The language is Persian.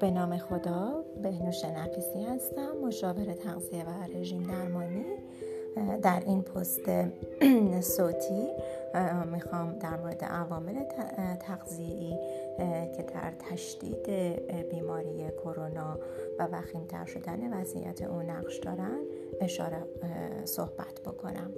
به نام خدا بهنوش نفیسی هستم مشاور تغذیه و رژیم درمانی. در این پست صوتی می‌خوام در مورد عوامل تغذیه‌ای که در تشدید بیماری کرونا و وخیمتر شدن وضعیت او نقش دارن اشاره صحبت بکنم.